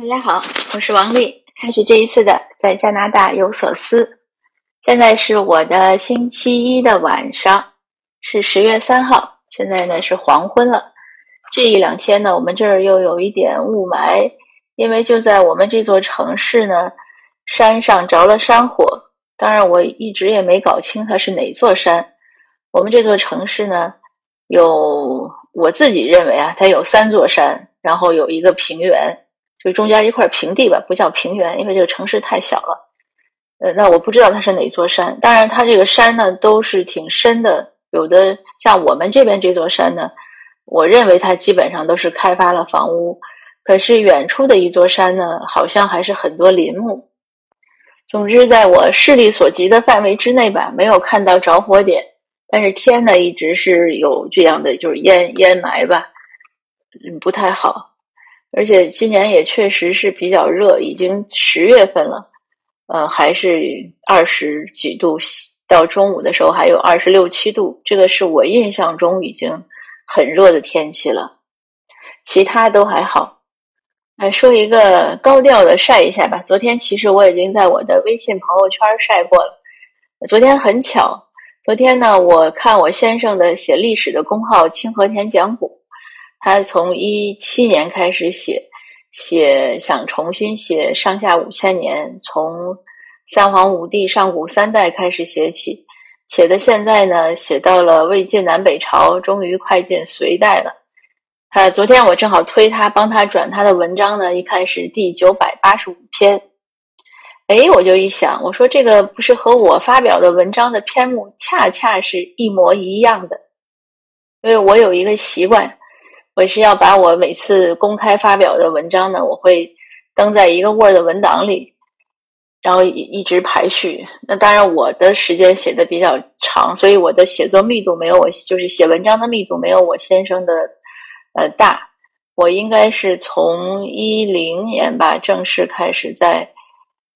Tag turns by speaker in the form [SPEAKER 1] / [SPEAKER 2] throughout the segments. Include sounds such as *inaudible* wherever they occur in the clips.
[SPEAKER 1] 大家好，我是王丽，开始这一次的在加拿大有所思。现在是我的星期一的晚上，是十月三号，现在呢是黄昏了。这一两天呢，我们这儿又有一点雾霾，因为就在我们这座城市呢，山上着了山火。当然，我一直也没搞清它是哪座山。我们这座城市呢，有我自己认为啊，它有三座山，然后有一个平原。就中间一块平地吧，不叫平原，因为这个城市太小了。呃，那我不知道它是哪座山。当然，它这个山呢都是挺深的，有的像我们这边这座山呢，我认为它基本上都是开发了房屋。可是远处的一座山呢，好像还是很多林木。总之，在我视力所及的范围之内吧，没有看到着火点。但是天呢，一直是有这样的，就是烟烟霾吧，嗯，不太好。而且今年也确实是比较热，已经十月份了，呃，还是二十几度，到中午的时候还有二十六七度，这个是我印象中已经很热的天气了。其他都还好。来说一个高调的晒一下吧。昨天其实我已经在我的微信朋友圈晒过了。昨天很巧，昨天呢，我看我先生的写历史的公号“清河田讲古”。他从一七年开始写，写想重新写上下五千年，从三皇五帝、上古三代开始写起，写的现在呢，写到了魏晋南北朝，终于快进隋代了。他昨天我正好推他，帮他转他的文章呢，一看是第九百八十五篇。哎，我就一想，我说这个不是和我发表的文章的篇目恰恰是一模一样的，因为我有一个习惯。我是要把我每次公开发表的文章呢，我会登在一个 Word 文档里，然后一一直排序。那当然，我的时间写的比较长，所以我的写作密度没有我就是写文章的密度没有我先生的呃大。我应该是从一零年吧正式开始在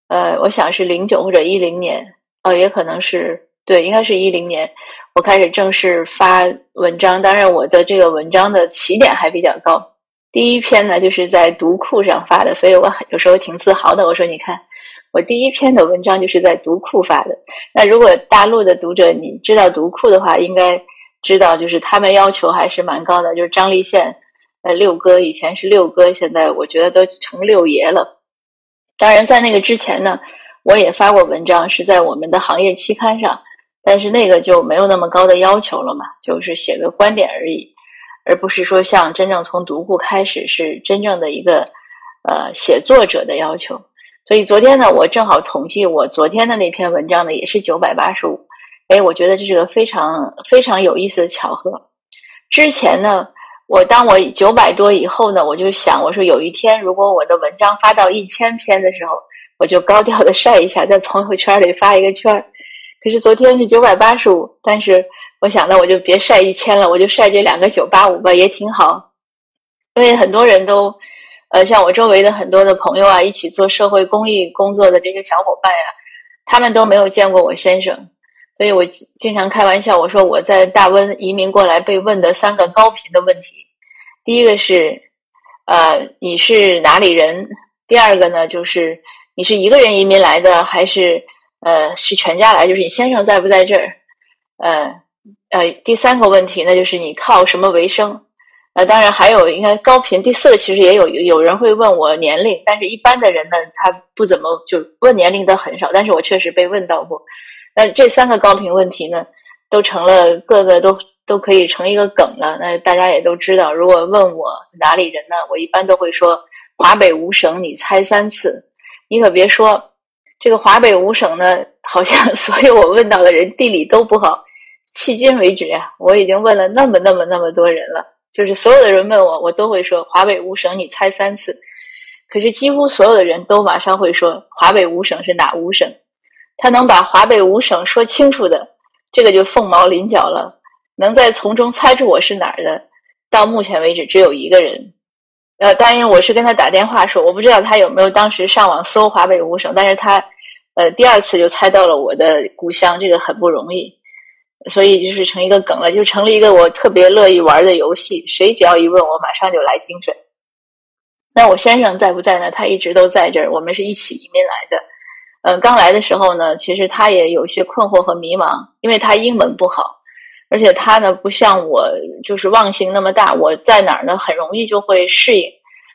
[SPEAKER 1] 呃，我想是零九或者一零年，哦，也可能是对，应该是一零年。我开始正式发文章，当然我的这个文章的起点还比较高。第一篇呢，就是在读库上发的，所以我有时候挺自豪的。我说，你看，我第一篇的文章就是在读库发的。那如果大陆的读者你知道读库的话，应该知道，就是他们要求还是蛮高的。就是张立宪，呃，六哥以前是六哥，现在我觉得都成六爷了。当然，在那个之前呢，我也发过文章，是在我们的行业期刊上。但是那个就没有那么高的要求了嘛，就是写个观点而已，而不是说像真正从读故开始是真正的一个呃写作者的要求。所以昨天呢，我正好统计我昨天的那篇文章呢，也是九百八十五。哎，我觉得这是个非常非常有意思的巧合。之前呢，我当我九百多以后呢，我就想，我说有一天如果我的文章发到一千篇的时候，我就高调的晒一下，在朋友圈里发一个圈儿。可是昨天是九百八十五，但是我想呢，我就别晒一千了，我就晒这两个九八五吧，也挺好。因为很多人都，呃，像我周围的很多的朋友啊，一起做社会公益工作的这些小伙伴呀，他们都没有见过我先生，所以我经常开玩笑，我说我在大温移民过来被问的三个高频的问题，第一个是，呃，你是哪里人？第二个呢，就是你是一个人移民来的还是？呃，是全家来，就是你先生在不在这儿？呃呃，第三个问题呢，就是你靠什么为生？呃，当然还有应该高频。第四个其实也有有人会问我年龄，但是一般的人呢，他不怎么就问年龄的很少。但是我确实被问到过。那这三个高频问题呢，都成了各个都都可以成一个梗了。那大家也都知道，如果问我哪里人呢，我一般都会说华北五省，你猜三次。你可别说。这个华北五省呢，好像 *laughs* 所有我问到的人地理都不好。迄今为止呀，我已经问了那么那么那么多人了，就是所有的人问我，我都会说华北五省，你猜三次。可是几乎所有的人都马上会说华北五省是哪五省？他能把华北五省说清楚的，这个就凤毛麟角了。能在从中猜出我是哪儿的，到目前为止只有一个人。呃，当然我是跟他打电话说，我不知道他有没有当时上网搜华北五省，但是他。呃，第二次就猜到了我的故乡，这个很不容易，所以就是成一个梗了，就成了一个我特别乐意玩的游戏。谁只要一问我，马上就来精准。那我先生在不在呢？他一直都在这儿，我们是一起移民来的。嗯，刚来的时候呢，其实他也有些困惑和迷茫，因为他英文不好，而且他呢不像我，就是忘性那么大。我在哪儿呢，很容易就会适应。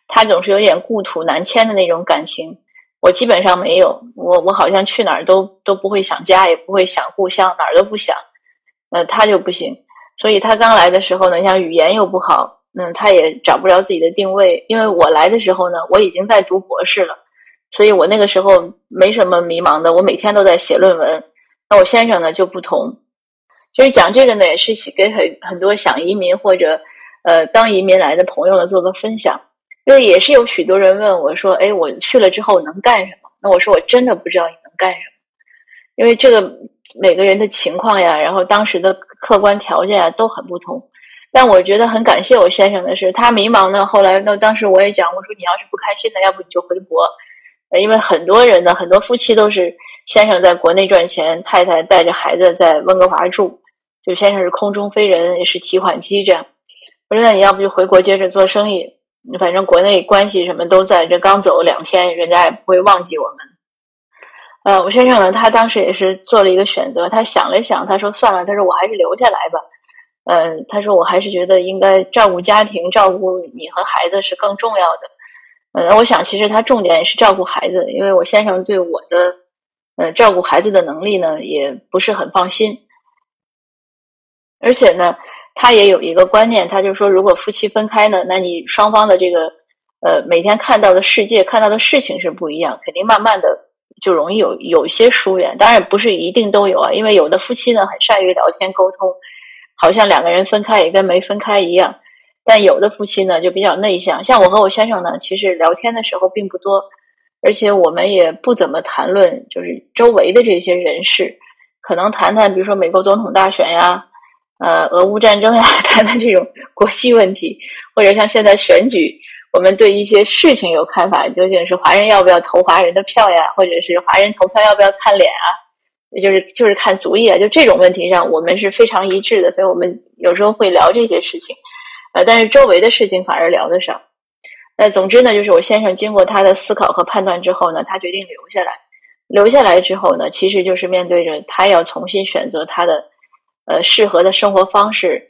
[SPEAKER 1] 他总是有点故土难迁的那种感情，我基本上没有。我我好像去哪儿都都不会想家，也不会想故乡，哪儿都不想。呃，他就不行。所以他刚来的时候呢，像语言又不好，嗯，他也找不着自己的定位。因为我来的时候呢，我已经在读博士了。所以我那个时候没什么迷茫的，我每天都在写论文。那我先生呢就不同，就是讲这个呢也是给很很多想移民或者呃刚移民来的朋友呢做个分享。对也是有许多人问我说：“哎，我去了之后能干什么？”那我说：“我真的不知道你能干什么，因为这个每个人的情况呀，然后当时的客观条件啊都很不同。但我觉得很感谢我先生的是，他迷茫呢。后来那当时我也讲，我说：“你要是不开心的，要不你就回国。”，因为很多人呢，很多夫妻都是先生在国内赚钱，太太带着孩子在温哥华住，就先生是空中飞人，也是提款机这样。我说那你要不就回国接着做生意，反正国内关系什么都在这，刚走两天，人家也不会忘记我们。呃，我先生呢，他当时也是做了一个选择，他想了想，他说算了，他说我还是留下来吧。嗯，他说我还是觉得应该照顾家庭，照顾你和孩子是更重要的。嗯，我想其实他重点也是照顾孩子，因为我先生对我的，呃，照顾孩子的能力呢，也不是很放心。而且呢，他也有一个观念，他就说，如果夫妻分开呢，那你双方的这个，呃，每天看到的世界、看到的事情是不一样，肯定慢慢的就容易有有些疏远。当然不是一定都有啊，因为有的夫妻呢很善于聊天沟通，好像两个人分开也跟没分开一样。但有的夫妻呢就比较内向，像我和我先生呢，其实聊天的时候并不多，而且我们也不怎么谈论就是周围的这些人事，可能谈谈比如说美国总统大选呀，呃，俄乌战争呀，*laughs* 谈谈这种国际问题，或者像现在选举，我们对一些事情有看法，究竟是华人要不要投华人的票呀，或者是华人投票要不要看脸啊，也就是就是看族裔啊，就这种问题上我们是非常一致的，所以我们有时候会聊这些事情。呃，但是周围的事情反而聊得少。那总之呢，就是我先生经过他的思考和判断之后呢，他决定留下来。留下来之后呢，其实就是面对着他要重新选择他的呃适合的生活方式。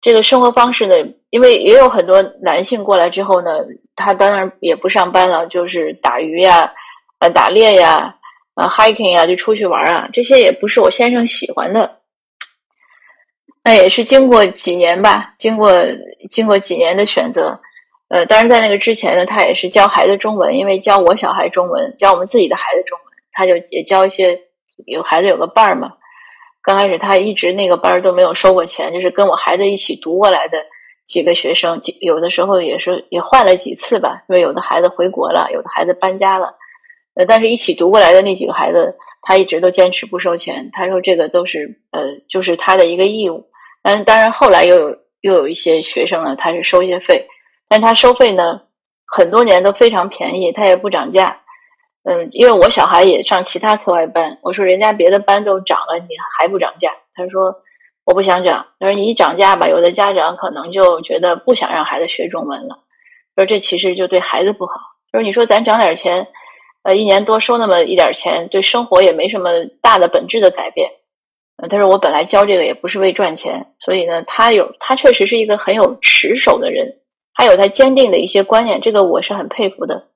[SPEAKER 1] 这个生活方式呢，因为也有很多男性过来之后呢，他当然也不上班了，就是打鱼呀、呃打猎呀、呃 hiking 呀，就出去玩啊，这些也不是我先生喜欢的。那也是经过几年吧，经过经过几年的选择，呃，当然在那个之前呢，他也是教孩子中文，因为教我小孩中文，教我们自己的孩子中文，他就也教一些有孩子有个伴儿嘛。刚开始他一直那个班都没有收过钱，就是跟我孩子一起读过来的几个学生，有的时候也是也换了几次吧，因为有的孩子回国了，有的孩子搬家了，呃，但是一起读过来的那几个孩子，他一直都坚持不收钱，他说这个都是呃，就是他的一个义务。但是，当然，后来又有又有一些学生呢，他是收一些费，但他收费呢，很多年都非常便宜，他也不涨价。嗯，因为我小孩也上其他课外班，我说人家别的班都涨了，你还不涨价？他说我不想涨。他说你一涨价吧，有的家长可能就觉得不想让孩子学中文了。说这其实就对孩子不好。说你说咱涨点钱，呃，一年多收那么一点钱，对生活也没什么大的本质的改变。呃，他说我本来教这个也不是为赚钱，所以呢，他有他确实是一个很有持守的人，还有他坚定的一些观念，这个我是很佩服的。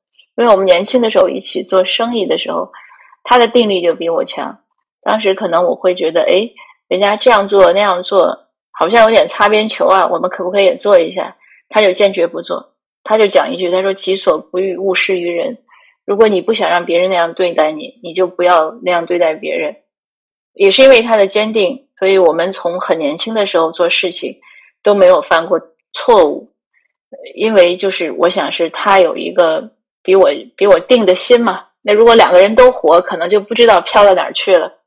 [SPEAKER 1] 因为我们年轻的时候一起做生意的时候，他的定力就比我强。当时可能我会觉得，哎，人家这样做那样做，好像有点擦边球啊，我们可不可以也做一下？他就坚决不做，他就讲一句，他说：“己所不欲，勿施于人。如果你不想让别人那样对待你，你就不要那样对待别人。”也是因为他的坚定，所以我们从很年轻的时候做事情都没有犯过错误。因为就是我想是他有一个比我比我定的心嘛。那如果两个人都活，可能就不知道飘到哪儿去了。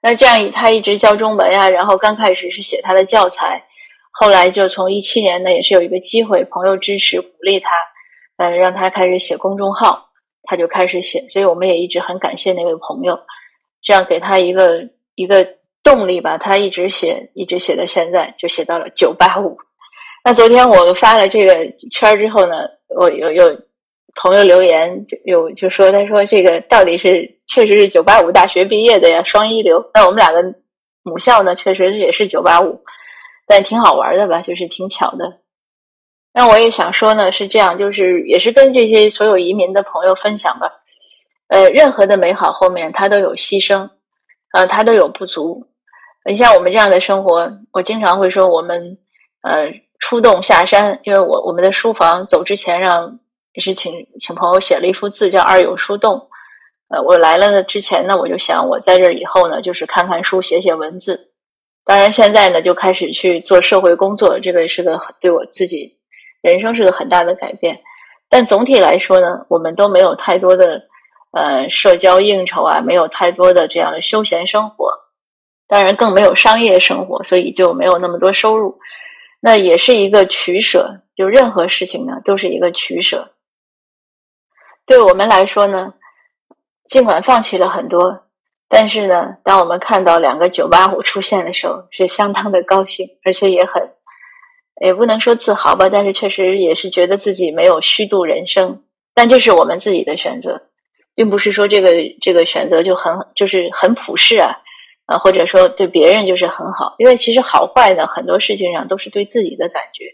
[SPEAKER 1] 那这样他一直教中文呀，然后刚开始是写他的教材，后来就从一七年呢，也是有一个机会，朋友支持鼓励他，呃，让他开始写公众号，他就开始写。所以我们也一直很感谢那位朋友。这样给他一个一个动力吧，他一直写，一直写到现在，就写到了九八五。那昨天我发了这个圈之后呢，我有有朋友留言，就有就说他说这个到底是确实是九八五大学毕业的呀，双一流。那我们两个母校呢，确实也是九八五，但挺好玩的吧，就是挺巧的。那我也想说呢，是这样，就是也是跟这些所有移民的朋友分享吧。呃，任何的美好后面它都有牺牲，呃，它都有不足。你像我们这样的生活，我经常会说我们呃出动下山，因为我我们的书房走之前让也是请请朋友写了一幅字叫“二友书洞”。呃，我来了呢之前呢，我就想我在这以后呢，就是看看书，写写文字。当然现在呢，就开始去做社会工作，这个是个对我自己。人生是个很大的改变，但总体来说呢，我们都没有太多的呃社交应酬啊，没有太多的这样的休闲生活，当然更没有商业生活，所以就没有那么多收入。那也是一个取舍，就任何事情呢都是一个取舍。对我们来说呢，尽管放弃了很多，但是呢，当我们看到两个九八五出现的时候，是相当的高兴，而且也很。也不能说自豪吧，但是确实也是觉得自己没有虚度人生。但这是我们自己的选择，并不是说这个这个选择就很就是很普世啊，啊，或者说对别人就是很好。因为其实好坏呢，很多事情上都是对自己的感觉。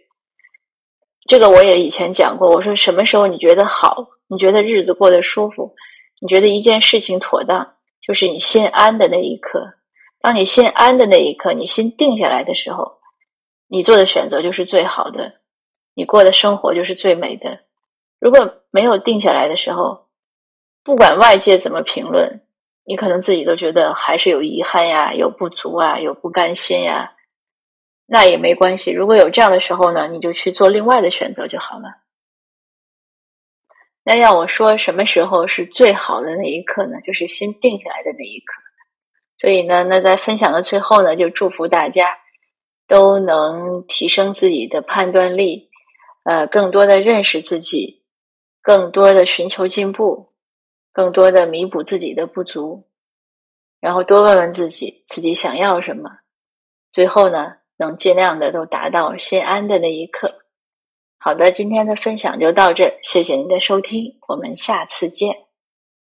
[SPEAKER 1] 这个我也以前讲过，我说什么时候你觉得好，你觉得日子过得舒服，你觉得一件事情妥当，就是你心安的那一刻。当你心安的那一刻，你心定下来的时候。你做的选择就是最好的，你过的生活就是最美的。如果没有定下来的时候，不管外界怎么评论，你可能自己都觉得还是有遗憾呀，有不足啊，有不甘心呀。那也没关系，如果有这样的时候呢，你就去做另外的选择就好了。那要我说什么时候是最好的那一刻呢？就是心定下来的那一刻。所以呢，那在分享的最后呢，就祝福大家。都能提升自己的判断力，呃，更多的认识自己，更多的寻求进步，更多的弥补自己的不足，然后多问问自己，自己想要什么，最后呢，能尽量的都达到心安的那一刻。好的，今天的分享就到这儿，谢谢您的收听，我们下次见。